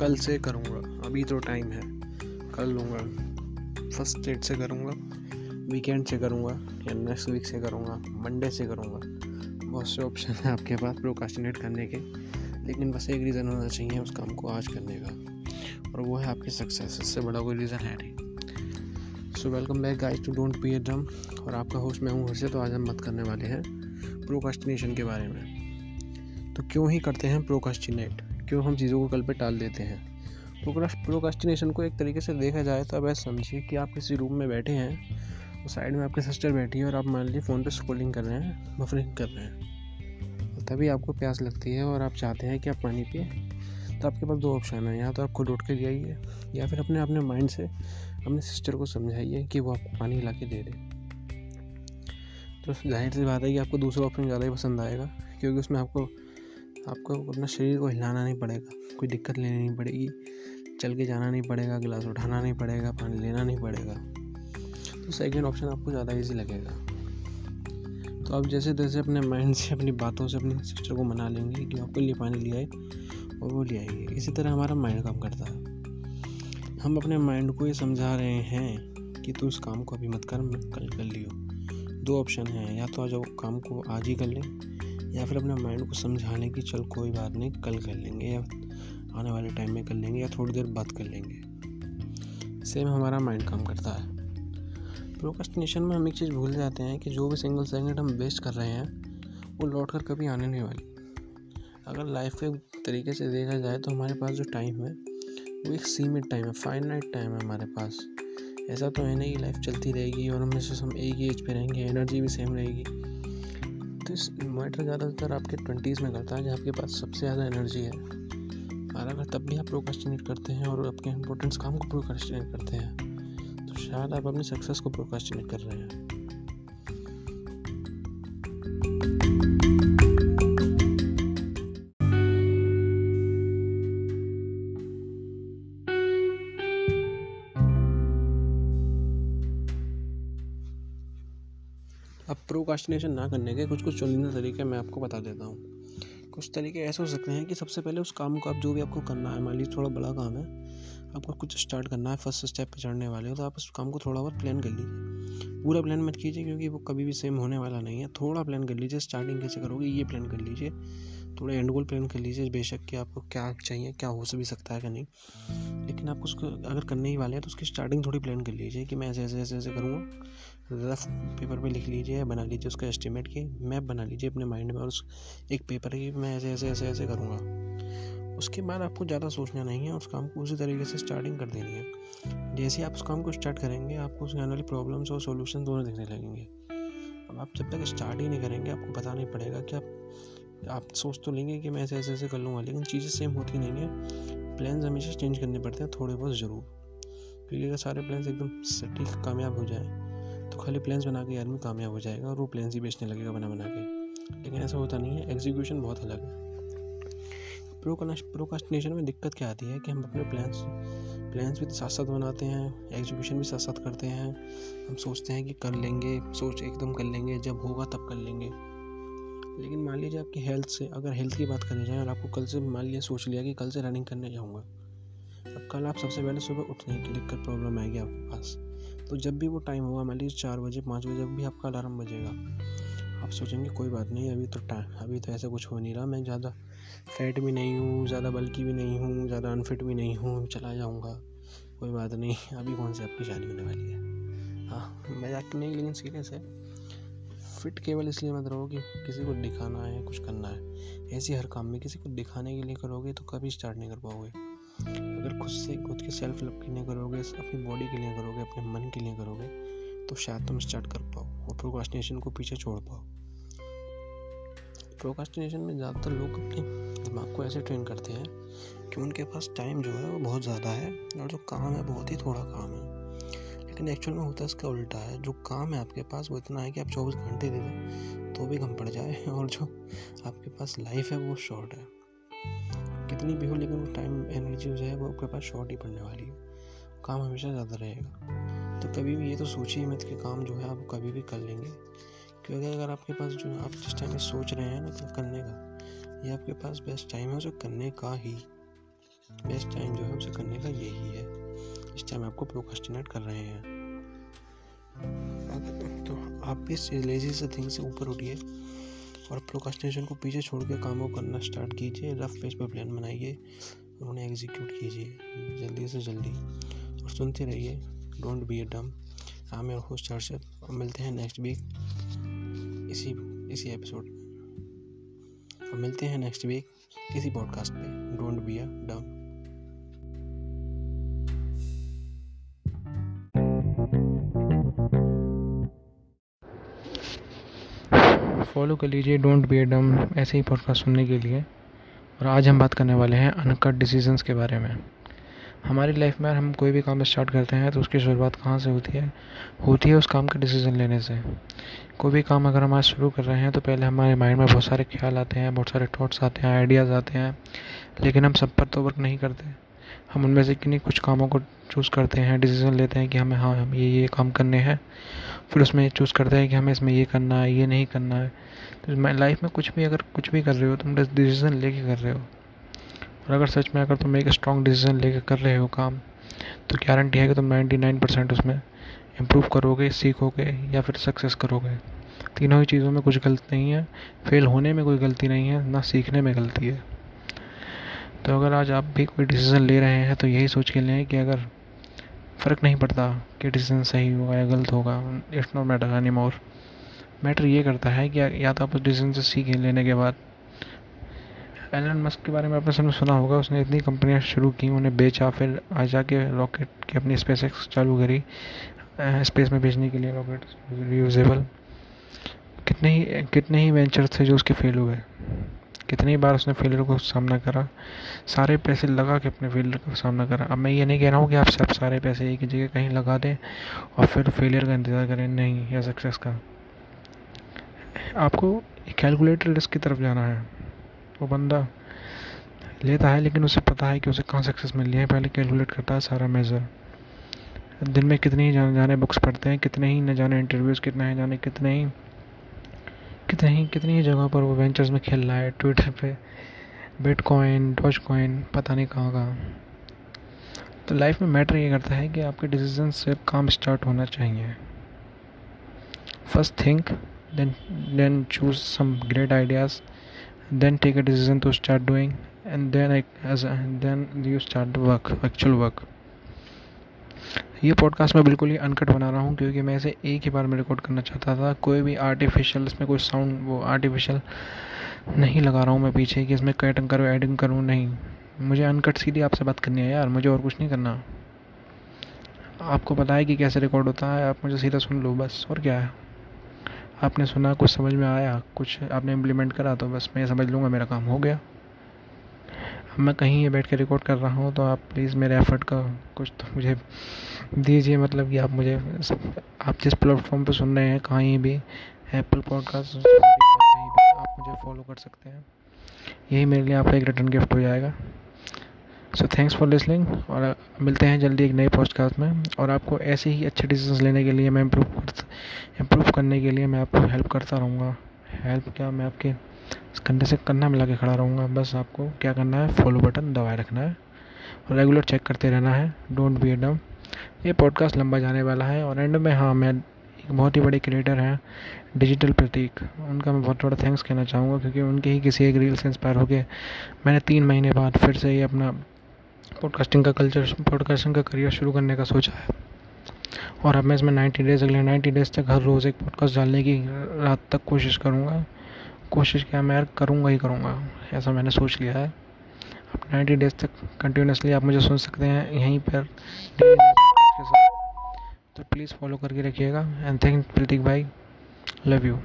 कल से करूँगा। अभी तो टाइम है। कर लूँगा। फ़र्स्ट डेट से करूँगा। वीकेंड से करूँगा। या नेक्स्ट वीक से करूँगा। मंडे से करूँगा। बहुत से ऑप्शन हैं आपके पास प्रोकास्टिनेट करने के। लेकिन बस एक रीज़न होना चाहिए उस काम को आज करने का। और वो है आपकी सक्सेस इससे बड़ा कोई रीज़न है नहीं। So welcome back guys to don't be a drum और आपका होस्ट मैं हूँ हर्षित। तो आज हम बात करने वाले हैं प्रोकास्टिनेशन के बारे में। तो क्यों ही करते हैं प्रोकास्टिनेट क्यों हम चीज़ों को कल पर टाल देते हैं? प्रोकास्टिनेशन को एक तरीके से देखा जाए तो अब ऐसा समझिए कि आप किसी रूम में बैठे हैं, और साइड में आपकी सिस्टर बैठी है और आप मान लीजिए फ़ोन पे स्क्रॉलिंग कर रहे हैं बफरिंग कर रहे हैं। तभी आपको प्यास लगती है और आप चाहते हैं कि आप पानी पिए। तो आपके पास दो ऑप्शन है, या तो आप खुद उठ के जाइए, या फिर अपने अपने माइंड से अपने सिस्टर को समझाइए कि वो आपको पानी ला के दे दे। तो ज़ाहिर सी बात है कि आपको दूसरा ऑप्शन ज़्यादा ही पसंद आएगा, क्योंकि उसमें आपको आपको अपना शरीर को हिलाना नहीं पड़ेगा, कोई दिक्कत लेनी नहीं पड़ेगी। चल के जाना नहीं पड़ेगा, गिलास उठाना नहीं पड़ेगा, पानी लेना नहीं पड़ेगा। तो सेकेंड ऑप्शन आपको ज़्यादा ईजी लगेगा। तो आप जैसे तैसे अपने माइंड से, अपनी बातों से, अपनी सिस्टर को मना लेंगे कि आपके लिए पानी ले आए और वो ले आएगी इसी तरह हमारा माइंड काम करता है। हम अपने माइंड को ये समझा रहे हैं कि तू इस काम को अभी मत कर कल कर लियो। दो ऑप्शन हैं, या तो आज काम को आज ही कर लें या फिर अपने माइंड को समझाने की, चल, कोई बात नहीं, कल कर लेंगे या आने वाले टाइम में कर लेंगे या थोड़ी देर बाद कर लेंगे। सेम हमारा माइंड काम करता है। प्रोकस्टिनेशन में हम एक चीज़ भूल जाते हैं कि जो भी सिंगल सेकंड हम वेस्ट कर रहे हैं, वो लौट कर कभी आने नहीं वाली। अगर लाइफ के तरीके से देखा जाए तो हमारे पास जो टाइम है, वो एक सीमित टाइम है फाइनाइट टाइम है हमारे पास। ऐसा तो है नहीं लाइफ चलती रहेगी और हमेशा हम एक ही एज पे रहेंगे एनर्जी भी सेम रहेगी। इस मैटर ज़्यादातर आपके ट्वेंटीज़ में करता है, जहाँ आपके पास सबसे ज़्यादा एनर्जी है। और अगर तब भी आप प्रोकास्टिनेट करते हैं और आपके इंपॉर्टेंस काम को प्रोकास्टिनेट करते हैं तो शायद आप अपनी सक्सेस को प्रोकास्टिनेट कर रहे हैं। अब प्रोकास्टिनेशन ना करने के कुछ कुछ चुनिंदा तरीके मैं आपको बता देता हूँ। कुछ तरीके ऐसे हो सकते हैं कि सबसे पहले उस काम को आप जो भी आपको करना है, मान लीजिए थोड़ा बड़ा काम है, आपको कुछ स्टार्ट करना है फ़र्स्ट स्टेप पे चढ़ने वाले हो तो आप उस काम को थोड़ा बहुत प्लान कर लीजिए। पूरा प्लान मत कीजिए क्योंकि वो कभी भी सेम होने वाला नहीं है। थोड़ा प्लान कर लीजिए स्टार्टिंग कैसे करोगे, ये प्लान कर लीजिए। थोड़ा एंड गोल प्लान कर लीजिए, बेशक कि आपको क्या चाहिए, क्या हो भी सकता है कि नहीं। लेकिन आप उसको अगर करने ही वाले हैं तो उसकी स्टार्टिंग थोड़ी प्लान कर लीजिए कि मैं ऐसे ऐसे ऐसे ऐसे करूँगा। रफ पेपर पे लिख लीजिए, बना लीजिए उसका एस्टिमेट की मैप बना लीजिए अपने माइंड में और उस एक पेपर की मैं ऐसे ऐसे ऐसे ऐसे करूँगा। उसके बाद आपको ज़्यादा सोचना नहीं है उस काम को उसी तरीके से स्टार्टिंग कर देनी है। जैसे आप उस काम को स्टार्ट करेंगे, आपको उसके आने वाली प्रॉब्लम्स और सोल्यूशन दोनों दिखने लगेंगे। अब आप जब तक स्टार्ट ही नहीं करेंगे, आपको पता नहीं पड़ेगा कि आप आप सोच तो लेंगे कि मैं ऐसे ऐसे ऐसे कर लूँगा, लेकिन चीज़ें सेम होती नहीं है। प्लान्स हमेशा चेंज करने पड़ते हैं, थोड़े बहुत ज़रूर। क्योंकि अगर सारे प्लान्स एकदम सटीक, कामयाब हो जाए तो खाली प्लान्स बना के आदमी कामयाब हो जाएगा और वो प्लान्स ही बेचने लगेगा बना बना के। लेकिन ऐसा होता नहीं है एग्जीक्यूशन बहुत अलग है। प्रोकास्टिनेशन में दिक्कत क्या आती है कि हम अपने प्लान्स प्लान्स भी साथ साथ बनाते हैं एग्जीक्यूशन भी साथ साथ करते हैं। हम सोचते हैं कि कर लेंगे, सोच एकदम कर लेंगे, जब होगा तब कर लेंगे। लेकिन मान लीजिए आपकी हेल्थ से, अगर हेल्थ की बात करनी जाए और आपको कल से मान लिया, सोच लिया कि कल से रनिंग करने जाऊँगा, अब कल आप सबसे पहले सुबह उठने की दिक्कत प्रॉब्लम आएगी आपके पास। तो जब भी वो टाइम होगा, मान लीजिए चार बजे, पाँच बजे, जब भी आपका अलार्म बजेगा, आप सोचेंगे, कोई बात नहीं, अभी तो टाइम अभी तो ऐसा कुछ हो नहीं रहा, मैं ज़्यादा फैट भी नहीं हूँ, ज़्यादा बल्कि भी नहीं हूँ, ज़्यादा अनफिट भी नहीं हूँ, चला जाऊँगा, कोई बात नहीं, अभी कौन से आपकी शादी होने वाली है? हाँ मज़ाक नहीं, लेकिन सीरियस है। फिट केवल इसलिए मत रहो कि किसी को दिखाना है, कुछ करना है। ऐसे हर काम में किसी को दिखाने के लिए करोगे तो कभी स्टार्ट नहीं कर पाओगे। अगर खुद से, खुद के सेल्फ लव के लिए करोगे, अपनी बॉडी के लिए करोगे, अपने मन के लिए करोगे तो शायद तुम स्टार्ट कर पाओ और प्रोकास्टिनेशन को पीछे छोड़ पाओ। प्रोकास्टिनेशन में ज़्यादातर लोग अपने दिमाग को ऐसे ट्रेन करते हैं कि उनके पास टाइम जो है वो बहुत ज़्यादा है और जो काम है बहुत ही थोड़ा काम है। लेकिन एक्चुअल में होता है इसका उल्टा है, जो काम है आपके पास वो इतना है कि आप चौबीस घंटे दे दें तो भी कम पड़ जाए और जो आपके पास लाइफ है वो शॉर्ट है। कितनी भी हो, लेकिन वो टाइम एनर्जी है वो आपके पास शॉर्ट ही पड़ने वाली। है काम हमेशा ज़्यादा रहेगा। तो कभी भी ये तो सोचिए मत कि काम जो है आप कभी भी कर लेंगे। क्योंकि अगर आपके पास जो आप जिस टाइम सोच रहे हैं ना तो करने का, ये आपके पास बेस्ट टाइम है उसे करने का ही। बेस्ट टाइम जो है उसे करने का यही है। इस टाइम आपको प्रोकास्टिनेट कर रहे हैं। तो आप इस लेजी से थिंग से ऊपर उठिए। और प्रोकास्टिनेशन को पीछे छोड़ के काम को करना स्टार्ट कीजिए रफ पेज पर प्लान बनाइए उन्हें एग्जीक्यूट कीजिए, जल्दी से जल्दी। और सुनते रहिए डोंट बी ए डम एम योर होस्ट हर्षद, और मिलते हैं नेक्स्ट वीक इसी इसी एपिसोड और मिलते हैं नेक्स्ट वीक इसी पॉडकास्ट पे। Don't be a dumb follow कर लीजिए डोंट बी डम ऐसे ही पॉडकास्ट सुनने के लिए। और आज हम बात करने वाले हैं अनकट डिसीजंस के बारे में। हमारी लाइफ में हम कोई भी काम स्टार्ट करते हैं तो उसकी शुरुआत कहाँ से होती है? होती है उस काम का डिसीज़न लेने से। कोई भी काम अगर हम आज शुरू कर रहे हैं तो पहले हमारे माइंड में बहुत सारे ख्याल आते हैं, बहुत सारे थॉट्स आते हैं आइडियाज़ आते हैं, लेकिन हम सब पर तो वर्क नहीं करते। हम उनमें से किन्हीं कुछ कामों को चूज़ करते हैं डिसीज़न लेते हैं कि हमें हाँ हम ये ये काम करने हैं। फिर उसमें चूज़ करते हैं कि हमें इसमें ये करना है, ये नहीं करना है। तो मैं लाइफ में कुछ भी अगर कुछ भी कर रहे हो, तुम डिसीज़न लेके कर रहे हो। और अगर सच में अगर तुम एक स्ट्रॉन्ग डिसीज़न लेके कर रहे हो काम तो गारंटी है कि तुम नाइन्टी नाइन परसेंट उसमें इम्प्रूव करोगे, सीखोगे या फिर सक्सेस करोगे। तीनों ही चीज़ों में कुछ गलत नहीं है। फेल होने में कोई गलती नहीं है, ना सीखने में गलती है। तो अगर आज आप भी कोई डिसीज़न ले रहे हैं तो यही सोच के लें कि अगर फ़र्क नहीं पड़ता कि डिसीज़न सही होगा या गलत होगा it's not matter any more matter ये करता है कि या तो आप उस डिसीज़न से सीखें लेने के बाद। एलन मस्क के बारे में आपने सबने सुना होगा, उसने इतनी कंपनियाँ शुरू की, उन्हें बेचा, फिर आ जाके रॉकेट की अपनी स्पेस चालू करी स्पेस में भेजने के लिए रॉकेट रीयूजेबल कितने ही कितने ही वेंचर थे जो उसके फेल हुए। कितनी बार उसने फेलियर को सामना करा? सारे पैसे लगा के अपने फेलियर का सामना करा। अब मैं ये नहीं कह रहा हूँ कि आप सब सारे पैसे एक जगह कहीं लगा दें और फिर फेलियर का इंतज़ार करें। नहीं, या सक्सेस का। आपको कैलकुलेटर रिस्क की तरफ़ जाना है। वो बंदा लेता है, लेकिन उसे पता है कि उसे कहाँ सक्सेस मिल रही है। पहले कैलकुलेट करता है सारा मेज़र दिन में कितने ही जाने जाने बुक्स पढ़ते हैं, कितने ही न जाने इंटरव्यूज़ कितने ही जाने, कितने ही कितने, कितनी जगह पर वो वेंचर्स में खेल रहा है ट्विटर पे बिटकॉइन डॉज कॉइन पता नहीं कहाँ कहाँ। तो लाइफ में मैटर ये करता है कि आपके डिसीज़न से काम स्टार्ट होना चाहिए। First think then then choose some great ideas then take a decision to start doing and then then you start work actual work ये पॉडकास्ट मैं बिल्कुल ही अनकट बना रहा हूँ, क्योंकि मैं इसे एक ही बार में रिकॉर्ड करना चाहता था। कोई भी आर्टिफिशियल इसमें कोई साउंड वो आर्टिफिशियल नहीं लगा रहा हूँ मैं पीछे कि इसमें कटिंग करूँ एडिंग करूँ, नहीं। मुझे अनकट सीधी आपसे बात करनी है यार, मुझे और कुछ नहीं करना। आपको पता है कि कैसे रिकॉर्ड होता है, आप मुझे सीधा सुन लो बस, और क्या है? आपने सुना, कुछ समझ में आया, कुछ आपने इम्प्लीमेंट करा तो बस मैं समझ लूँगा, मेरा काम हो गया। मैं कहीं बैठ के रिकॉर्ड कर रहा हूँ तो आप प्लीज़ मेरे एफर्ट का कुछ तो मुझे दीजिए मतलब कि आप मुझे आप जिस प्लेटफॉर्म पर सुन रहे हैं, कहीं भी एप्पल पॉडकास्ट कहीं भी, आप मुझे फॉलो कर सकते हैं। यही मेरे लिए आपका एक रिटर्न गिफ्ट हो जाएगा। सो थैंक्स फॉर लिसनिंग और मिलते हैं जल्दी एक नए पॉडकास्ट में, और आपको ऐसे ही अच्छे डिसीज़न लेने के लिए मैं इम्प्रूव इम्प्रूव करने के लिए मैं आपको हेल्प करता रहूँगा। हेल्प क्या? मैं आपके कंधे से कन्ना मिला के खड़ा रहूँगा। बस आपको क्या करना है? फॉलो बटन दबाए रखना है। और रेगुलर चेक करते रहना है। डोंट बी डम ये पॉडकास्ट लंबा जाने वाला है और एंड में हाँ मैं एक बहुत ही बड़े क्रिएटर हैं डिजिटल प्रतीक उनका मैं बहुत बड़ा थैंक्स कहना चाहूँगा क्योंकि उनके ही किसी एक रील से इंस्पायर होकर मैंने तीन महीने बाद फिर से ये अपना पॉडकास्टिंग का कल्चर पॉडकास्टिंग का करियर शुरू करने का सोचा है। और अब मैं इसमें नाइन्टी डेज़ अगले नाइन्टी डेज़ तक हर रोज़ एक पॉडकास्ट डालने की रात तक कोशिश करूँगा। कोशिश किया मैं यार, करूँगा ही करूँगा। ऐसा मैंने सोच लिया है। आप नाइन्टी डेज़ तक कंटिन्यूसली आप मुझे सुन सकते हैं, यहीं पर। तो प्लीज़ फॉलो करके रखिएगा। एंड थैंक प्रतीक भाई। Love you